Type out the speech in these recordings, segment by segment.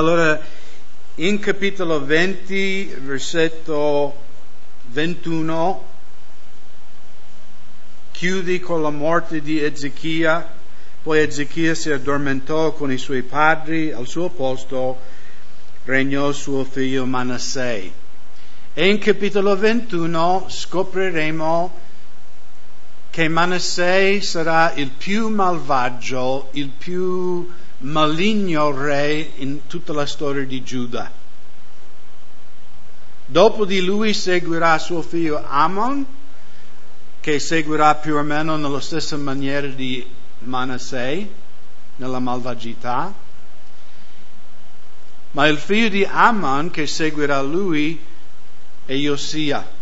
Allora, in capitolo 20, versetto 21, chiudi con la morte di Ezechia, poi Ezechia si addormentò con i suoi padri, al suo posto regnò suo figlio Manasseh. E in capitolo 21 scopriremo che Manasseh sarà il più malvagio, il più maligno re in tutta la storia di Giuda. Dopo di lui seguirà suo figlio Amon, che seguirà più o meno nella stessa maniera di Manasseh, nella malvagità. Ma il figlio di Amon che seguirà lui è Josia.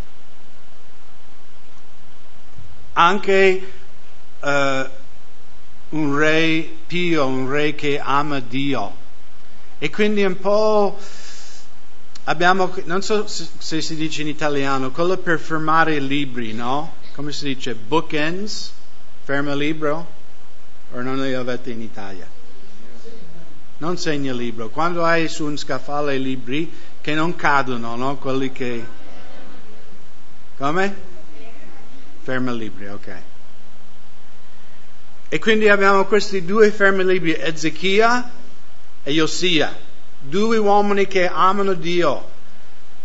Anche uh, un re pio, un re che ama Dio. E quindi un po' abbiamo, non so se si dice in italiano, quello per fermare i libri, no? Come si dice? Bookends? Ferma il libro? O non li avete in Italia? Non segna il libro. Quando hai su un scaffale i libri che non cadono, no? Quelli che... Come? Ferma il libro, ok. E quindi abbiamo questi due fermi libri, Ezechia e Josia, due uomini che amano Dio,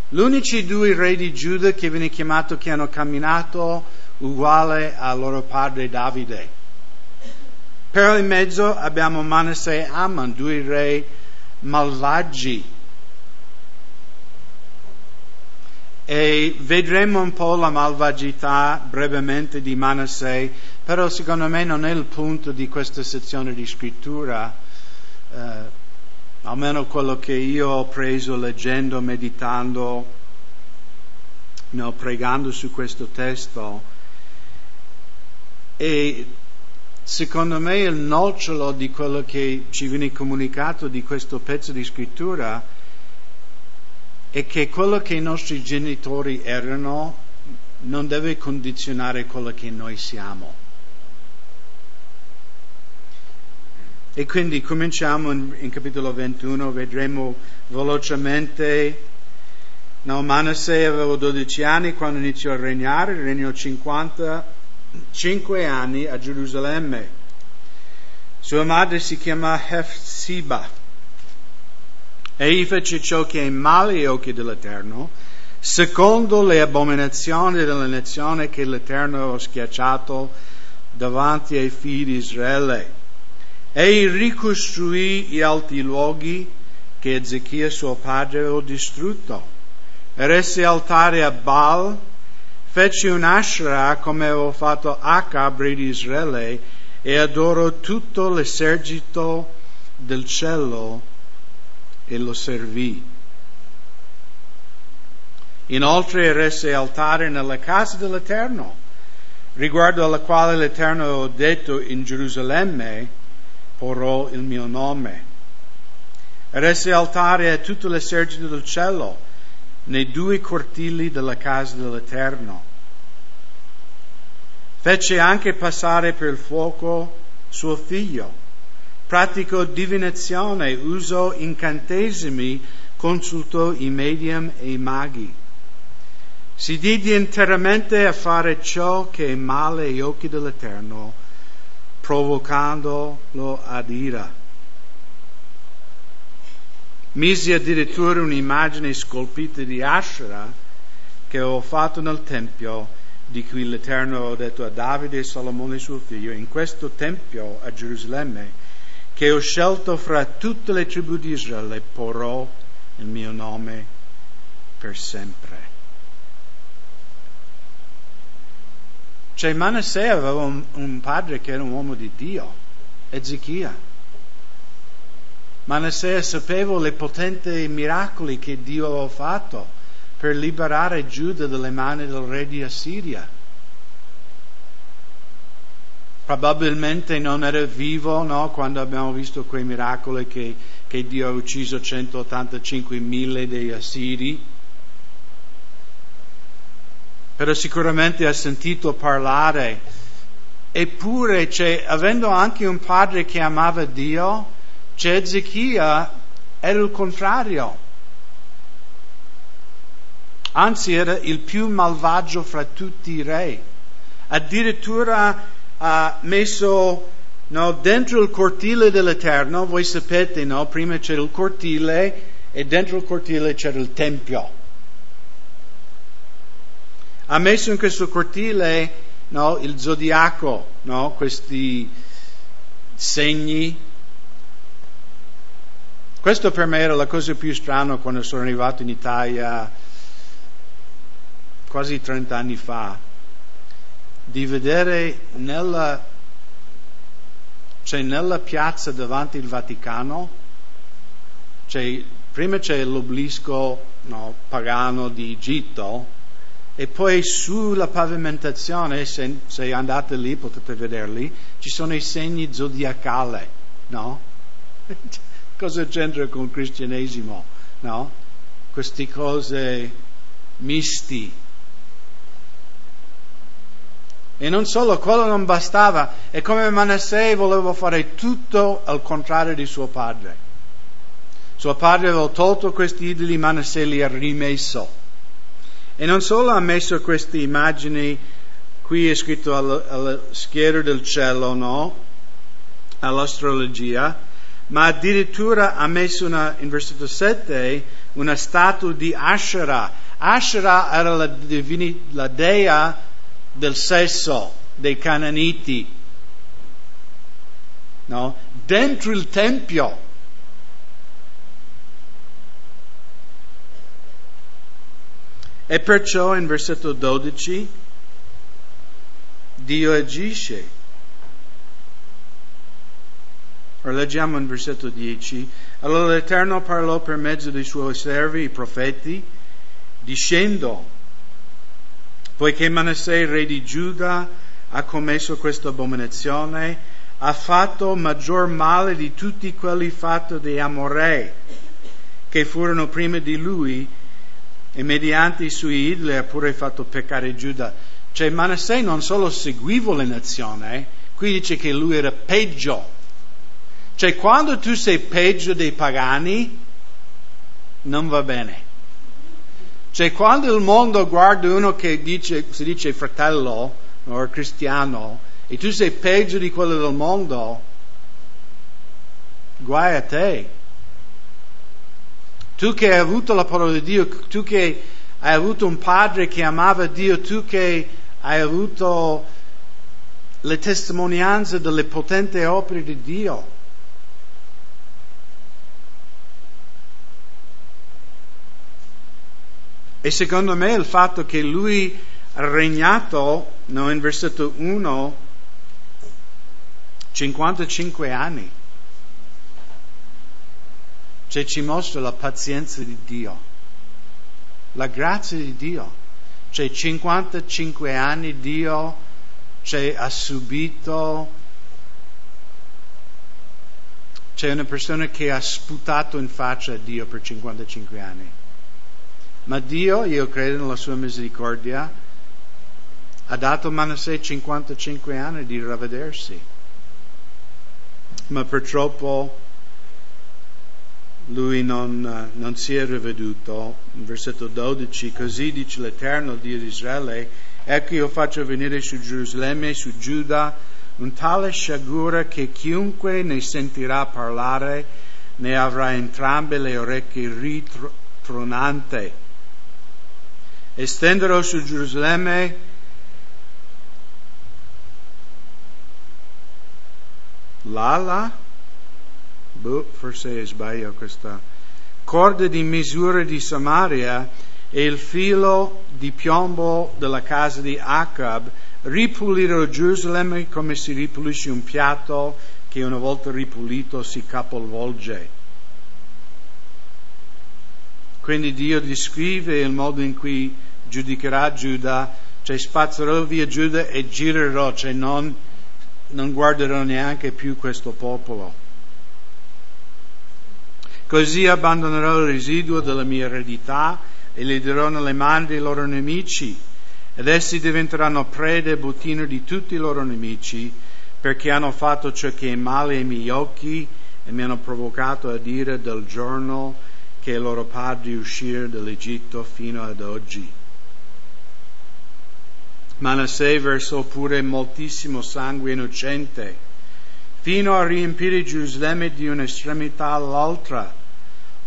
gli unici due re di Giuda che viene chiamato che hanno camminato uguale al loro padre Davide. Per in mezzo abbiamo Manasseh e Amman, due re malvagi. E vedremo un po' la malvagità brevemente di Manasseh però secondo me non è il punto di questa sezione di scrittura, eh, almeno quello che io ho preso leggendo, meditando, no, pregando su questo testo. E secondo me il nocciolo di quello che ci viene comunicato di questo pezzo di scrittura è che quello che i nostri genitori erano non deve condizionare quello che noi siamo. E quindi cominciamo in, in capitolo 21, vedremo velocemente. No, Manasseh aveva 12 anni quando iniziò a regnare, regnò 55 anni a Gerusalemme. Sua madre si chiama Hefsiba. Egli fece ciò che è male agli occhi dell'Eterno, secondo le abominazioni della nazione che l'Eterno aveva schiacciato davanti ai figli di Israele Egli ricostruì gli alti luoghi che Ezechia suo padre aveva distrutto. Eresse altare a Baal, fece un'ashra come aveva fatto Acab, re di Israele, e adorò tutto l'esercito del cielo e lo servì. Inoltre eresse altare nella casa dell'Eterno, riguardo alla quale l'Eterno aveva detto in Gerusalemme, porrò il mio nome. Rese altare a tutto l'esercito del cielo nei due cortili della casa dell'Eterno. Fece anche passare per il fuoco suo figlio. Praticò divinazione, usò incantesimi, consultò i medium e i maghi. Si diede interamente a fare ciò che è male agli occhi dell'Eterno provocandolo ad ira. Mise addirittura un'immagine scolpita di Asherah che ho fatto nel Tempio di cui l'Eterno ha detto a Davide e Salomone suo figlio, in questo Tempio a Gerusalemme, che ho scelto fra tutte le tribù di Israele, porrò il mio nome per sempre. Cioè Manasseh aveva un, un padre che era un uomo di Dio, Ezechia. Manasseh sapeva le potenti miracoli che Dio aveva fatto per liberare Giuda dalle mani del re di Assiria. Probabilmente non era vivo no, quando abbiamo visto quei miracoli che, che Dio ha ucciso 185.000 degli Assiri però sicuramente ha sentito parlare. Eppure, avendo anche un padre che amava Dio, c'è Ezechia era il contrario. Anzi era il più malvagio fra tutti i re. Addirittura ha messo no, dentro il cortile dell'Eterno, voi sapete, no, prima c'era il cortile e dentro il cortile c'era il Tempio. Ha messo in questo cortile no, il zodiaco, no, questi segni. Questo per me era la cosa più strana quando sono arrivato in Italia quasi 30 anni fa, di vedere nella, cioè nella piazza davanti al Vaticano, cioè, prima c'è l'obelisco no, pagano di Egitto, e poi sulla pavimentazione, se, se, andate lì potete vederli, ci sono i segni zodiacali, no? Cosa c'entra con il cristianesimo, no? Queste cose misti. E non solo, quello non bastava, e come Manasseh voleva fare tutto al contrario di suo padre. Suo padre aveva tolto questi idoli, Manasseh li ha rimesso e non solo ha messo queste immagini, qui è scritto alla, alla schiera del cielo, no? All'astrologia, ma addirittura ha messo una, in versetto 7 una statua di Asherah. Asherah era la, divini, la dea del sesso dei Cananiti, no? Dentro il tempio. E perciò in versetto 12 Dio agisce. Ora leggiamo in versetto 10. Allora l'Eterno parlò per mezzo dei suoi servi, i profeti, dicendo, poiché Manasseh, re di Giuda, ha commesso questa abominazione, ha fatto maggior male di tutti quelli fatti dai Amorei, che furono prima di lui, e mediante i suoi idoli ha pure fatto peccare Giuda. Cioè Manasseh non solo seguiva le nazioni, eh, qui dice che lui era peggio. Cioè quando tu sei peggio dei pagani, non va bene. Cioè quando il mondo guarda uno che dice, si dice fratello o cristiano e tu sei peggio di quello del mondo, guai a te. Tu che hai avuto la parola di Dio, tu che hai avuto un padre che amava Dio, tu che hai avuto le testimonianze delle potenti opere di Dio. E secondo me il fatto che lui ha regnato, no, in versetto 1, 55 anni, cioè ci mostra la pazienza di Dio, la grazia di Dio. Cioè 55 anni Dio cioè, ha subito, c'è una persona che ha sputato in faccia a Dio per 55 anni. Ma Dio, io credo nella sua misericordia, ha dato a Manasseh 55 anni di ravvedersi. Ma purtroppo lui non, non, si è riveduto. Versetto 12, così dice l'Eterno, Dio di Israele, ecco io faccio venire su Gerusalemme e su Giuda un tale sciagura che chiunque ne sentirà parlare ne avrà entrambe le orecchie ritronante. Estenderò su Gerusalemme l'ala boh, forse sbaglio questa, corde di misura di Samaria e il filo di piombo della casa di Acab, ripulirò Gerusalemme come si ripulisce un piatto che una volta ripulito si capovolge. Quindi Dio descrive il modo in cui giudicherà Giuda, cioè spazzerò via Giuda e girerò, cioè non, non guarderò neanche più questo popolo. Così abbandonerò il residuo della mia eredità e li darò nelle mani dei loro nemici, ed essi diventeranno preda e bottino di tutti i loro nemici, perché hanno fatto ciò che è male ai miei occhi e mi hanno provocato a dire del giorno che i loro padri uscirono dall'Egitto fino ad oggi. Manasseh versò pure moltissimo sangue innocente, fino a riempire Gerusalemme di un'estremità all'altra,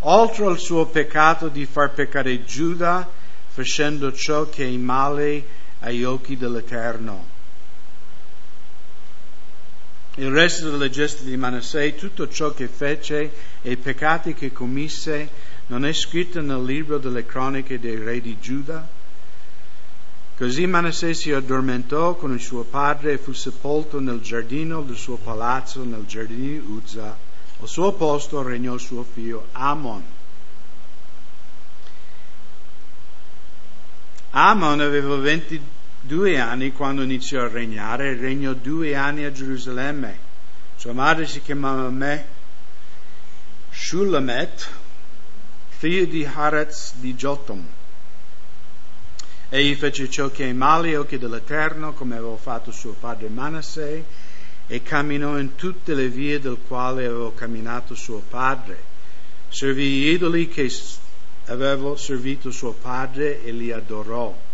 oltre al suo peccato di far peccare Giuda, facendo ciò che è male agli occhi dell'Eterno. Il resto delle gesta di Manasseh, tutto ciò che fece e i peccati che commise, non è scritto nel libro delle cronache dei re di Giuda? Così Manasseh si addormentò con il suo padre e fu sepolto nel giardino del suo palazzo, nel giardino di Uzza. Al suo posto regnò suo figlio Amon. Amon aveva 22 due anni quando iniziò a regnare, regnò due anni a Gerusalemme. Sua madre si chiamava me Shulamet, figlio di Haretz di Jotom. Egli fece ciò che è male agli occhi dell'Eterno, come aveva fatto suo padre Manasseh, e camminò in tutte le vie del quale aveva camminato suo padre. Servì gli idoli che aveva servito suo padre e li adorò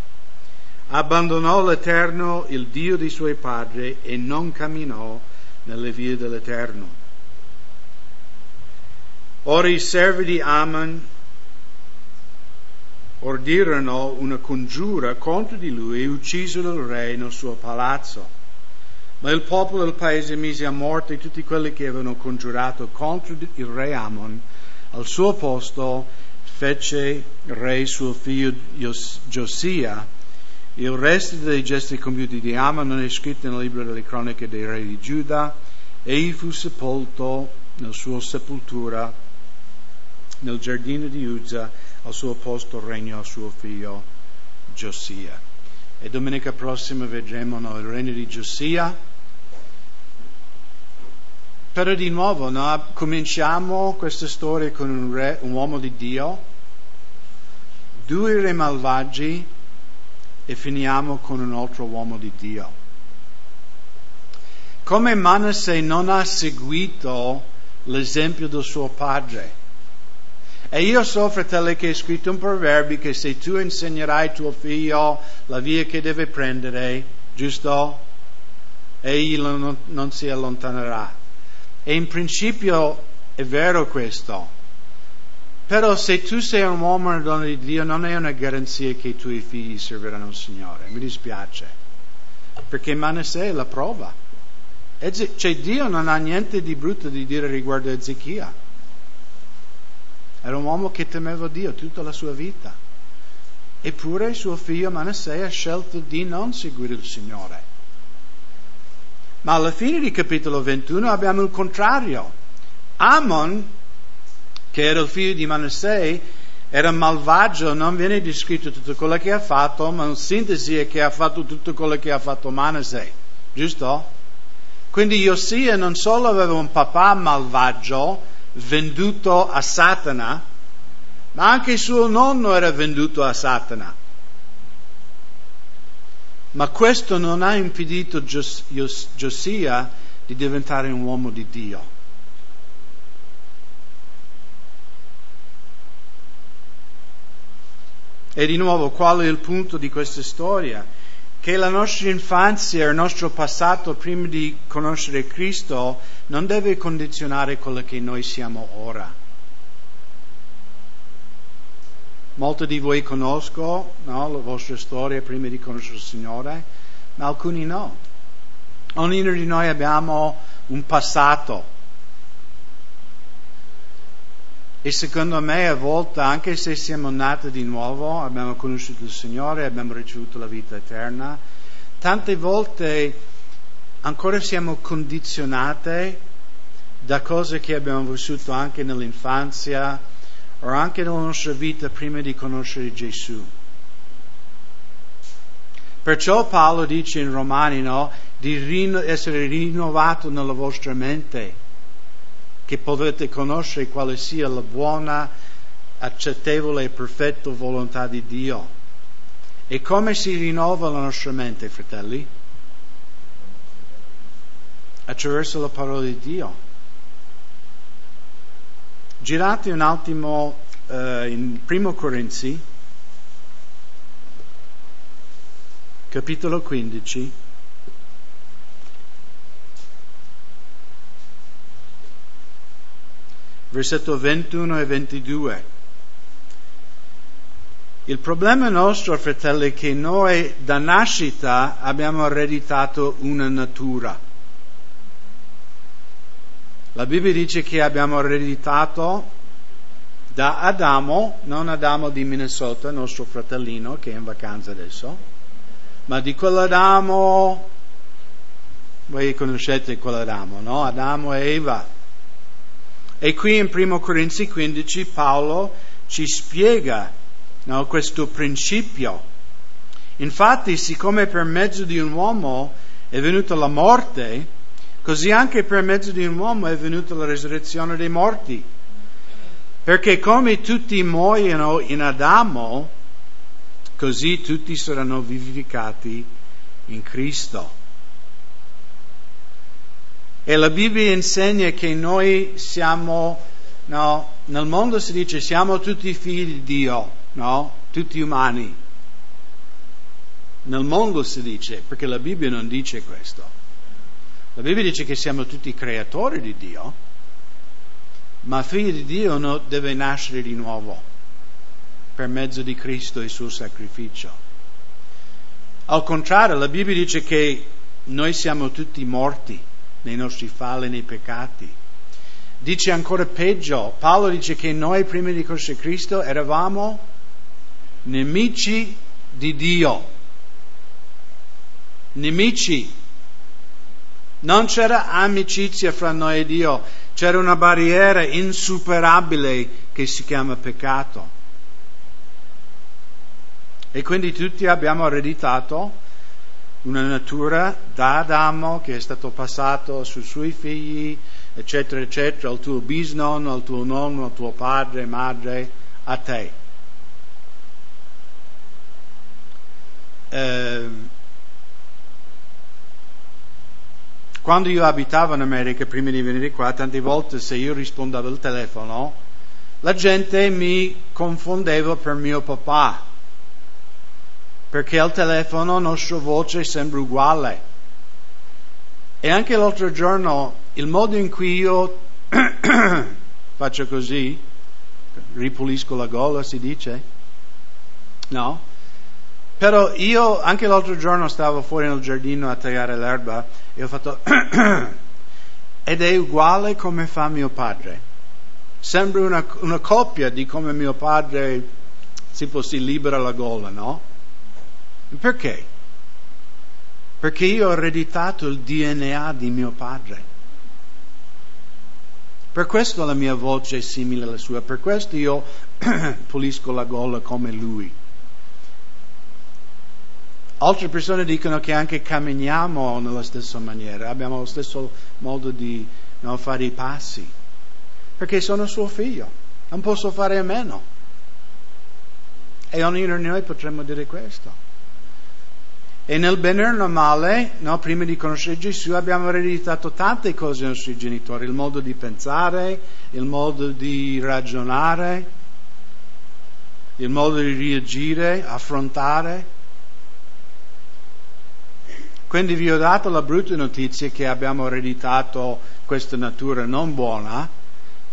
abbandonò l'Eterno, il Dio dei suoi padri, e non camminò nelle vie dell'Eterno. Ora i servi di Aman ordirono una congiura contro di lui e uccisero il re nel suo palazzo. Ma il popolo del paese mise a morte tutti quelli che avevano congiurato contro il re Amon. Al suo posto fece re suo figlio Josia il resto dei gesti compiuti di Ama non è scritto nel libro delle cronache dei re di Giuda. Egli fu sepolto nella sua sepoltura nel giardino di Uzza, al suo posto regnò suo figlio Giosia. E domenica prossima vedremo il regno di Giosia. Però di nuovo no, cominciamo questa storia con un, re, un uomo di Dio, due re malvagi e finiamo con un altro uomo di Dio. Come Manasseh non ha seguito l'esempio del suo padre. E io so, fratelli, che è scritto un proverbio che se tu insegnerai tuo figlio la via che deve prendere, giusto? Egli non, non si allontanerà. E in principio è vero questo. Però se tu sei un uomo e una donna di Dio non è una garanzia che i tuoi figli serviranno il Signore. Mi dispiace. Perché Manasseh è la prova. Cioè Dio non ha niente di brutto di dire riguardo a Ezechia. Era un uomo che temeva Dio tutta la sua vita. Eppure suo figlio Manasseh ha scelto di non seguire il Signore. Ma alla fine di capitolo 21 abbiamo il contrario. Amon che era il figlio di Manasseh, era malvagio, non viene descritto tutto quello che ha fatto, ma in sintesi è che ha fatto tutto quello che ha fatto Manasseh, giusto? Quindi Josia non solo aveva un papà malvagio, venduto a Satana, ma anche suo nonno era venduto a Satana. Ma questo non ha impedito Josia di diventare un uomo di Dio. E di nuovo, qual è il punto di questa storia? Che la nostra infanzia, il nostro passato prima di conoscere Cristo non deve condizionare quello che noi siamo ora. Molti di voi conosco no, la vostra storia prima di conoscere il Signore, ma alcuni no. Ognuno di noi abbiamo un passato E secondo me a volte, anche se siamo nati di nuovo, abbiamo conosciuto il Signore, abbiamo ricevuto la vita eterna, tante volte ancora siamo condizionati da cose che abbiamo vissuto anche nell'infanzia o anche nella nostra vita prima di conoscere Gesù. Perciò Paolo dice in Romani no, di essere rinnovato nella vostra mente che potete conoscere quale sia la buona, accettevole e perfetta volontà di Dio. E come si rinnova la nostra mente, fratelli? Attraverso la parola di Dio. Girate un attimo uh, in Primo Corinzi, capitolo 15. Versetto 21 e 22. Il problema nostro, fratelli, è che noi da nascita abbiamo ereditato una natura. La Bibbia dice che abbiamo ereditato da Adamo, non Adamo di Minnesota, nostro fratellino che è in vacanza adesso, ma di quell'Adamo, voi conoscete quell'Adamo, no? Adamo e Eva. E qui in 1 Corinzi 15 Paolo ci spiega no, questo principio. Infatti, siccome per mezzo di un uomo è venuta la morte, così anche per mezzo di un uomo è venuta la resurrezione dei morti. Perché come tutti muoiono in Adamo, così tutti saranno vivificati in Cristo. E la Bibbia insegna che noi siamo, no, nel mondo si dice siamo tutti figli di Dio, no? Tutti umani. Nel mondo si dice, perché la Bibbia non dice questo. La Bibbia dice che siamo tutti creatori di Dio, ma figlio di Dio no, deve nascere di nuovo per mezzo di Cristo e il suo sacrificio. Al contrario, la Bibbia dice che noi siamo tutti morti nei nostri falli nei peccati. Dice ancora peggio, Paolo dice che noi prima di conoscere Cristo eravamo nemici di Dio. Nemici. Non c'era amicizia fra noi e Dio, c'era una barriera insuperabile che si chiama peccato. E quindi tutti abbiamo ereditato una natura da Adamo che è stato passato sui suoi figli, eccetera, eccetera, al tuo bisnonno, al tuo nonno, al tuo padre, madre, a te. eh, quando io abitavo in America prima di venire qua, tante volte se io rispondevo al telefono, la gente mi confondeva per mio papà, perché al telefono la nostra voce sembra uguale. E anche l'altro giorno il modo in cui io faccio così, ripulisco la gola, si dice? No? Però io anche l'altro giorno stavo fuori nel giardino a tagliare l'erba e ho fatto ed è uguale come fa mio padre. Sembra una, una coppia di come mio padre tipo, si libera la gola, no? Perché? Perché io ho ereditato il DNA di mio padre. Per questo la mia voce è simile alla sua, per questo io pulisco la gola come lui. Altre persone dicono che anche camminiamo nella stessa maniera, abbiamo lo stesso modo di no, fare i passi, perché sono suo figlio, non posso fare a meno. E ognuno di noi potremmo dire questo. E nel bene e nel male, no, prima di conoscere Gesù, abbiamo ereditato tante cose ai nostri genitori, il modo di pensare, il modo di ragionare, il modo di reagire, affrontare. Quindi vi ho dato la brutta notizia che abbiamo ereditato questa natura non buona,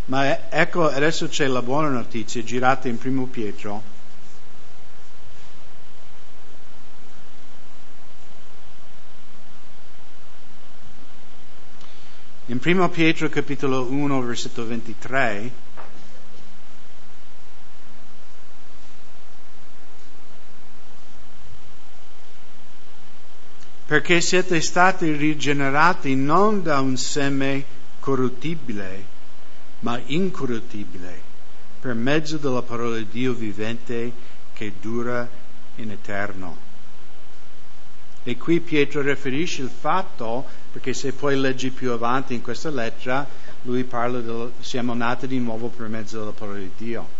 ma ecco adesso c'è la buona notizia, girate in primo Pietro. In primo Pietro capitolo 1 versetto 23 perché siete stati rigenerati non da un seme corruttibile, ma incorruttibile, per mezzo della parola di Dio vivente che dura in eterno. E qui Pietro riferisce il fatto, perché se poi leggi più avanti in questa lettera, lui parla del siamo nati di nuovo per mezzo della parola di Dio.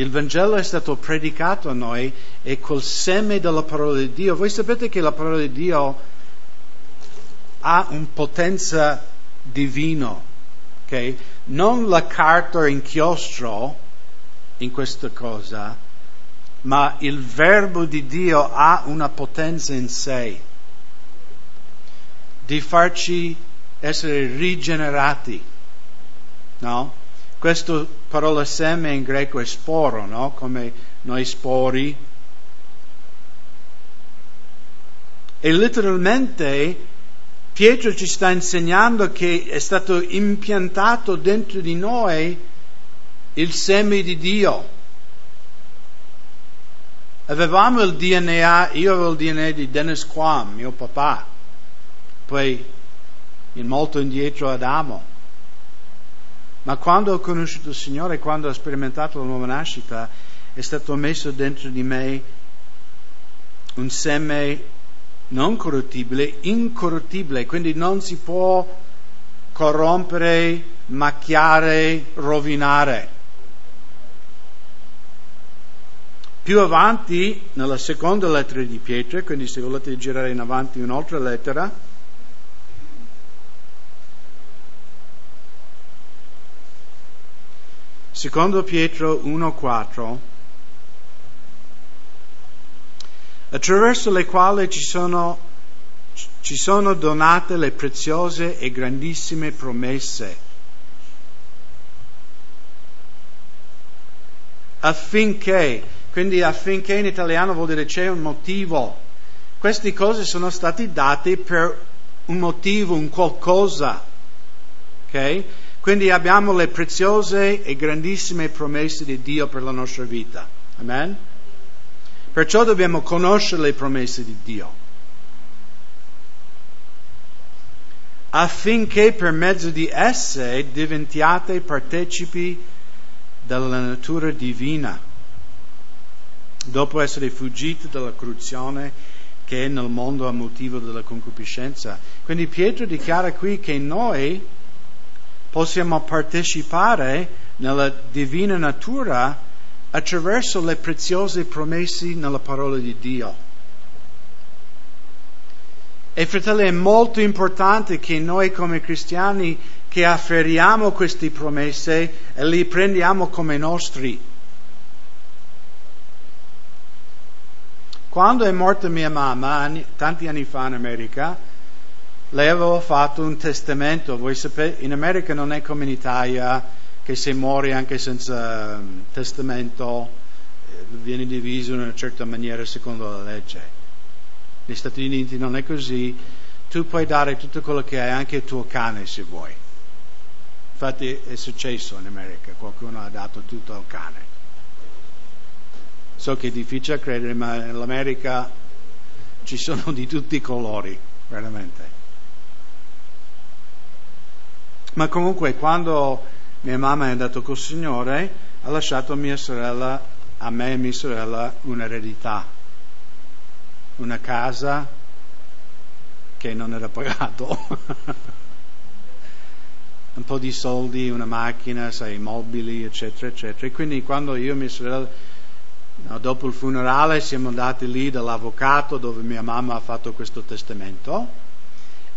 Il Vangelo è stato predicato a noi e col seme della parola di Dio. Voi sapete che la parola di Dio ha un potenza divino ok? Non la carta inchiostro in questa cosa, ma il verbo di Dio ha una potenza in sé di farci essere rigenerati, no? Questa parola seme in greco è sporo, no? Come noi spori. E letteralmente Pietro ci sta insegnando che è stato impiantato dentro di noi il seme di Dio. Avevamo il DNA, io avevo il DNA di Dennis Quam, mio papà, poi molto indietro Adamo. Ma quando ho conosciuto il Signore, quando ho sperimentato la nuova nascita, è stato messo dentro di me un seme non corruttibile, incorruttibile, quindi non si può corrompere, macchiare, rovinare. Più avanti, nella seconda lettera di Pietro, quindi se volete girare in avanti un'altra lettera, secondo Pietro 1,4, attraverso le quali ci sono, ci sono donate le preziose e grandissime promesse affinché quindi affinché in italiano vuol dire c'è un motivo. Queste cose sono state date per un motivo, un qualcosa. Ok? Quindi abbiamo le preziose e grandissime promesse di Dio per la nostra vita. Amen? Perciò dobbiamo conoscere le promesse di Dio. affinché per mezzo di esse diventiate partecipi della natura divina dopo essere fuggito dalla corruzione che è nel mondo a motivo della concupiscenza. Quindi Pietro dichiara qui che noi possiamo partecipare nella divina natura attraverso le preziose promesse nella parola di Dio. E fratelli, è molto importante che noi come cristiani che afferriamo queste promesse e li prendiamo come nostri. Quando è morta mia mamma, tanti anni fa in America, lei aveva fatto un testamento. Voi sapete, in America non è come in Italia che se muori anche senza um, testamento eh, viene diviso in una certa maniera secondo la legge. Negli Stati Uniti non è così. Tu puoi dare tutto quello che hai anche al tuo cane se vuoi. Infatti è successo in America, qualcuno ha dato tutto al cane. So che è difficile credere, ma nell'America ci sono di tutti i colori, veramente. Ma comunque quando mia mamma è andata col Signore, ha lasciato a mia sorella, a me e mia sorella, un'eredità, una casa che non era pagato, un po' di soldi, una macchina, sai, mobili, eccetera, eccetera. E quindi quando io e mia sorella No, dopo il funerale siamo andati lì dall'avvocato dove mia mamma ha fatto questo testamento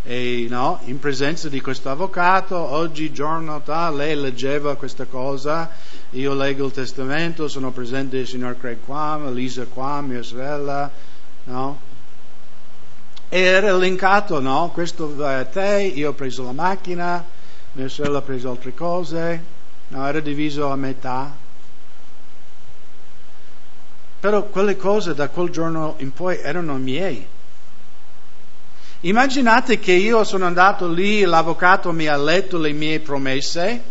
e no, in presenza di questo avvocato oggi giorno ta, lei leggeva questa cosa, io leggo il testamento, sono presente il signor Craig qua, Lisa qua, mia sorella, no? E era elencato, no? Questo va a te, io ho preso la macchina, mia sorella ha preso altre cose, no? Era diviso a metà, però quelle cose da quel giorno in poi erano miei. Immaginate che io sono andato lì, l'avvocato mi ha letto le mie promesse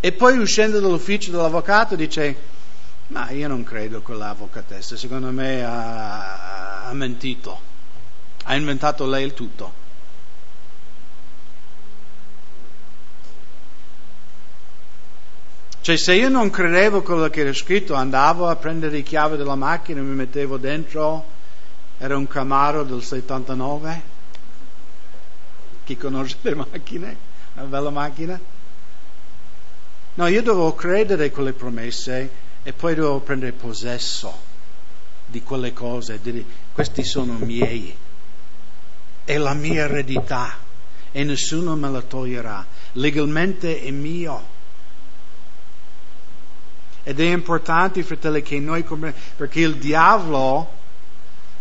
e poi uscendo dall'ufficio dell'avvocato dice, ma io non credo quell'avvocatessa, secondo me ha, ha mentito, ha inventato lei il tutto. Cioè se io non credevo quello che era scritto, andavo a prendere le chiavi della macchina, mi mettevo dentro, era un Camaro del 79. Chi conosce le macchine? Una bella macchina? No, io dovevo credere a quelle promesse e poi dovevo prendere possesso di quelle cose, dire questi sono miei, è la mia eredità e nessuno me la toglierà. legalmente è mio. Ed è importante, fratelli, che noi comprendiamo, perché il diavolo,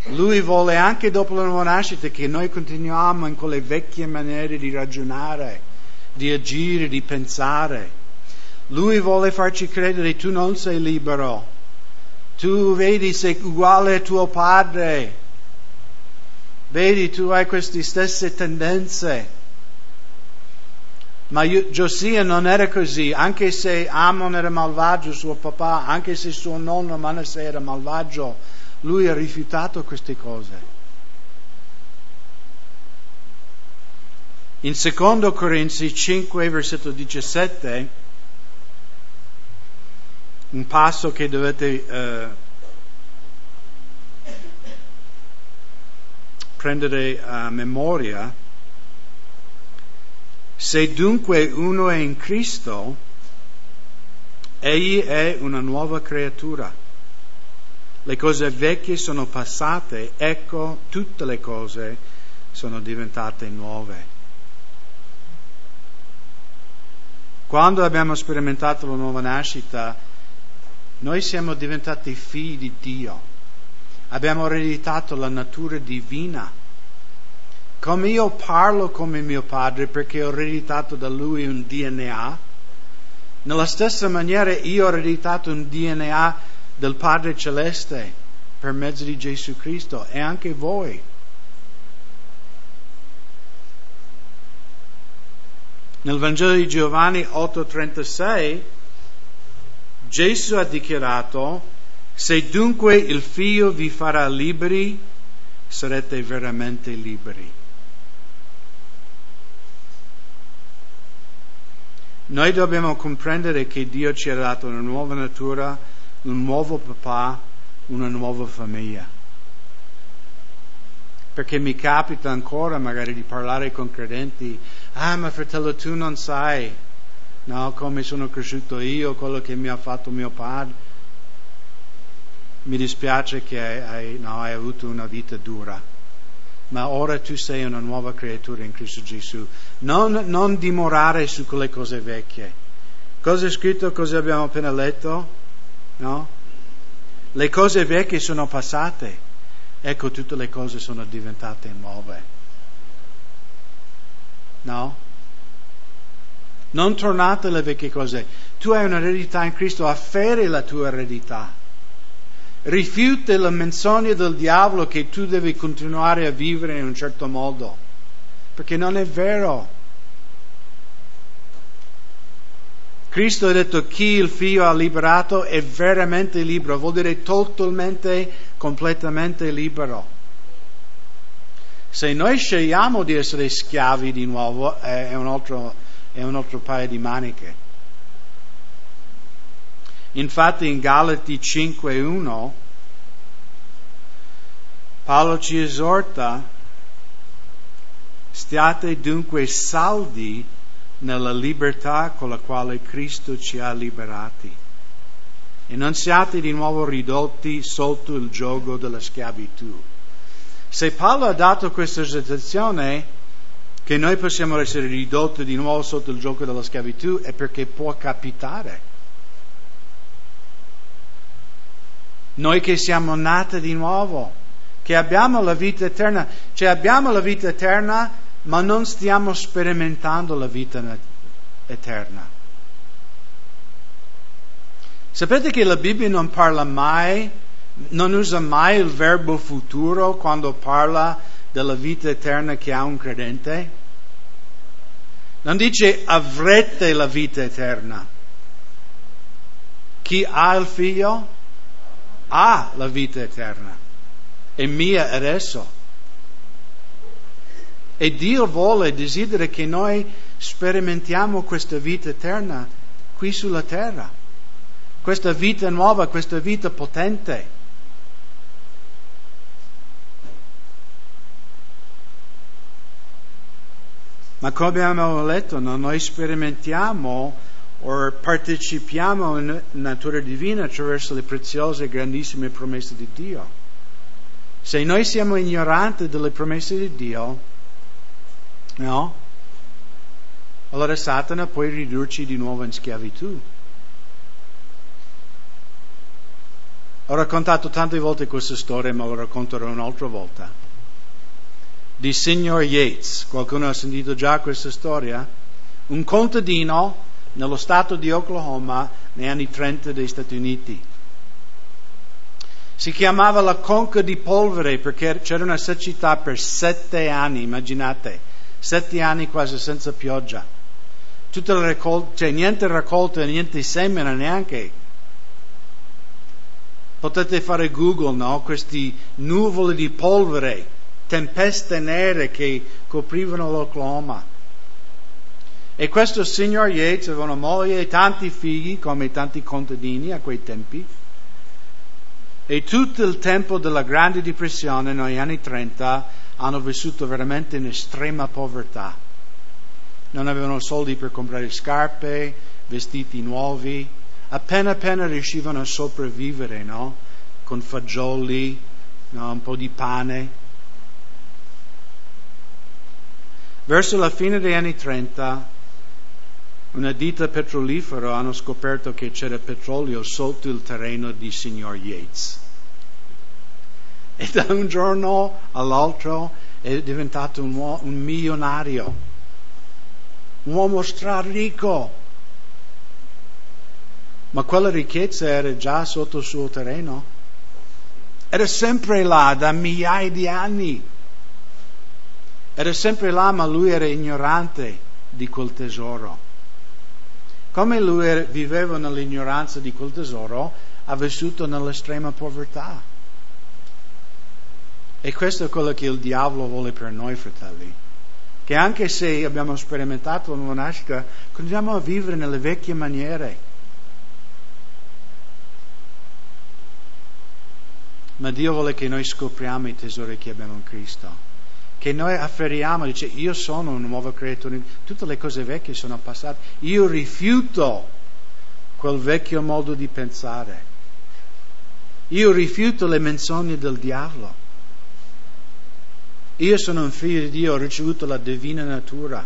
lui vuole anche dopo la nuova nascita che noi continuiamo in quelle vecchie maniere di ragionare, di agire, di pensare. Lui vuole farci credere che tu non sei libero. Tu vedi sei uguale a tuo padre. Vedi, tu hai queste stesse tendenze. Ma Giosia non era così, anche se Amon era malvagio, suo papà, anche se suo nonno Manasseh era malvagio, lui ha rifiutato queste cose. In 2 Corinzi 5, versetto 17, un passo che dovete eh, prendere a memoria, se dunque uno è in Cristo, egli è una nuova creatura. Le cose vecchie sono passate, ecco tutte le cose sono diventate nuove. Quando abbiamo sperimentato la nuova nascita, noi siamo diventati figli di Dio, abbiamo ereditato la natura divina come io parlo come mio padre perché ho ereditato da lui un DNA, nella stessa maniera io ho ereditato un DNA del Padre Celeste per mezzo di Gesù Cristo e anche voi. Nel Vangelo di Giovanni 8:36 Gesù ha dichiarato, se dunque il figlio vi farà liberi, sarete veramente liberi. Noi dobbiamo comprendere che Dio ci ha dato una nuova natura, un nuovo papà, una nuova famiglia. Perché mi capita ancora magari di parlare con credenti, ah ma fratello tu non sai, no, come sono cresciuto io, quello che mi ha fatto mio padre. Mi dispiace che hai, no, hai avuto una vita dura ma ora tu sei una nuova creatura in Cristo Gesù. Non, non dimorare su quelle cose vecchie. Cosa è scritto, cosa abbiamo appena letto? No? Le cose vecchie sono passate, ecco tutte le cose sono diventate nuove. No? Non tornate alle vecchie cose. Tu hai un'eredità in Cristo, afferri la tua eredità rifiuta la menzogna del diavolo che tu devi continuare a vivere in un certo modo, perché non è vero. Cristo ha detto chi il figlio ha liberato è veramente libero, vuol dire totalmente, completamente libero. Se noi scegliamo di essere schiavi di nuovo è un altro, è un altro paio di maniche. Infatti in Galati 5.1 Paolo ci esorta, stiate dunque saldi nella libertà con la quale Cristo ci ha liberati e non siate di nuovo ridotti sotto il gioco della schiavitù. Se Paolo ha dato questa esortazione che noi possiamo essere ridotti di nuovo sotto il gioco della schiavitù è perché può capitare. Noi che siamo nati di nuovo, che abbiamo la vita eterna, cioè abbiamo la vita eterna, ma non stiamo sperimentando la vita eterna. Sapete che la Bibbia non parla mai, non usa mai il verbo futuro quando parla della vita eterna che ha un credente? Non dice avrete la vita eterna. Chi ha il figlio ha la vita eterna, è mia adesso. E Dio vuole, desidera che noi sperimentiamo questa vita eterna qui sulla terra, questa vita nuova, questa vita potente. Ma come abbiamo letto, no? noi sperimentiamo o partecipiamo in natura divina attraverso le preziose e grandissime promesse di Dio. Se noi siamo ignoranti delle promesse di Dio, no? allora Satana può ridurci di nuovo in schiavitù. Ho raccontato tante volte questa storia, ma la racconterò un'altra volta. Di signor Yates. Qualcuno ha sentito già questa storia? Un contadino nello stato di Oklahoma negli anni 30 degli Stati Uniti. Si chiamava la conca di polvere perché c'era una siccità per sette anni, immaginate, sette anni quasi senza pioggia. Tutta la raccolta, cioè niente raccolta, niente semina neanche. Potete fare Google, no? Questi nuvoli di polvere, tempeste nere che coprivano l'Oklahoma. E questo signor Yates aveva una moglie e tanti figli, come tanti contadini a quei tempi. E tutto il tempo della Grande Depressione, negli anni 30, hanno vissuto veramente in estrema povertà. Non avevano soldi per comprare scarpe, vestiti nuovi, appena appena riuscivano a sopravvivere, no? Con fagioli, no? un po' di pane. Verso la fine degli anni 30 una ditta petrolifera hanno scoperto che c'era petrolio sotto il terreno di signor Yates. E da un giorno all'altro è diventato un, uomo, un milionario, un uomo straricco. Ma quella ricchezza era già sotto il suo terreno. Era sempre là da migliaia di anni. Era sempre là, ma lui era ignorante di quel tesoro. Come lui viveva nell'ignoranza di quel tesoro, ha vissuto nell'estrema povertà. E questo è quello che il diavolo vuole per noi, fratelli. Che anche se abbiamo sperimentato nuova nascita, continuiamo a vivere nelle vecchie maniere. Ma Dio vuole che noi scopriamo i tesori che abbiamo in Cristo che noi afferriamo, dice io sono una nuova creatura, tutte le cose vecchie sono passate, io rifiuto quel vecchio modo di pensare, io rifiuto le menzogne del diavolo, io sono un figlio di Dio, ho ricevuto la divina natura,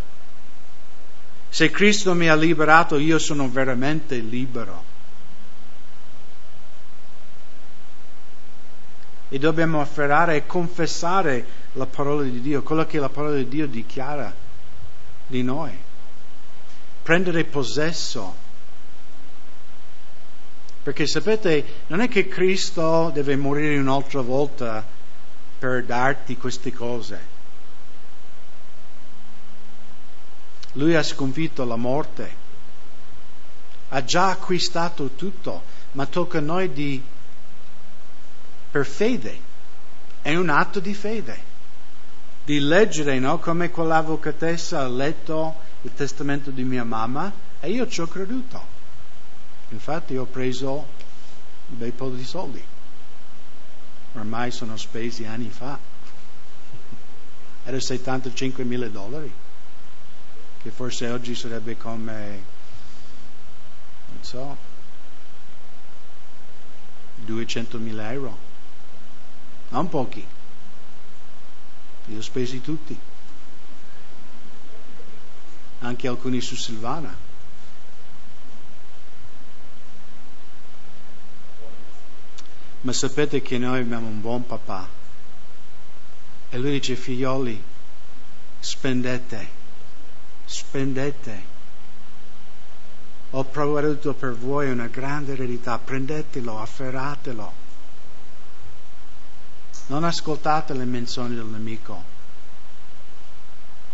se Cristo mi ha liberato io sono veramente libero. E dobbiamo afferrare e confessare la parola di Dio, quello che la parola di Dio dichiara di noi. Prendere possesso. Perché sapete, non è che Cristo deve morire un'altra volta per darti queste cose. Lui ha sconfitto la morte, ha già acquistato tutto, ma tocca a noi di, per fede, è un atto di fede di leggere, no? come quell'avvocatessa ha letto il testamento di mia mamma e io ci ho creduto. Infatti ho preso un bel po' di soldi. Ormai sono spesi anni fa. Era 75 mila dollari, che forse oggi sarebbe come, non so, 200 mila euro. Non pochi. Li ho spesi tutti, anche alcuni su Silvana. Ma sapete che noi abbiamo un buon papà. E lui dice, figlioli, spendete, spendete. Ho provveduto per voi una grande eredità, prendetelo, afferratelo. Non ascoltate le menzioni del nemico.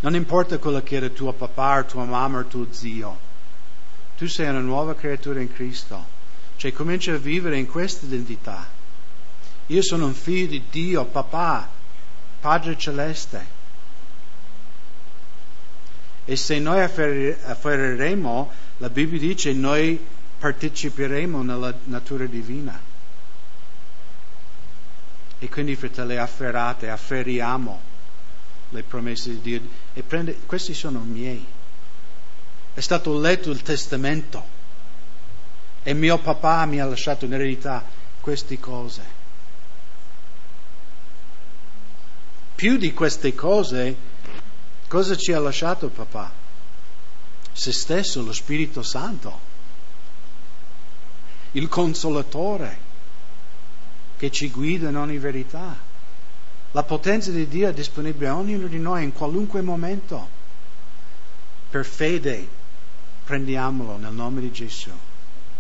Non importa quello che era tuo papà, tua mamma o tuo zio. Tu sei una nuova creatura in Cristo. Cioè comincia a vivere in questa identità. Io sono un figlio di Dio, papà, Padre Celeste. E se noi afferreremo, la Bibbia dice, noi parteciperemo nella natura divina. E quindi, fratelli, afferrate, afferriamo le promesse di Dio. E prende, questi sono miei. È stato letto il testamento. E mio papà mi ha lasciato in eredità queste cose. Più di queste cose, cosa ci ha lasciato papà? se stesso, lo Spirito Santo, il consolatore che ci guida in ogni verità. La potenza di Dio è disponibile a ognuno di noi in qualunque momento. Per fede prendiamolo nel nome di Gesù.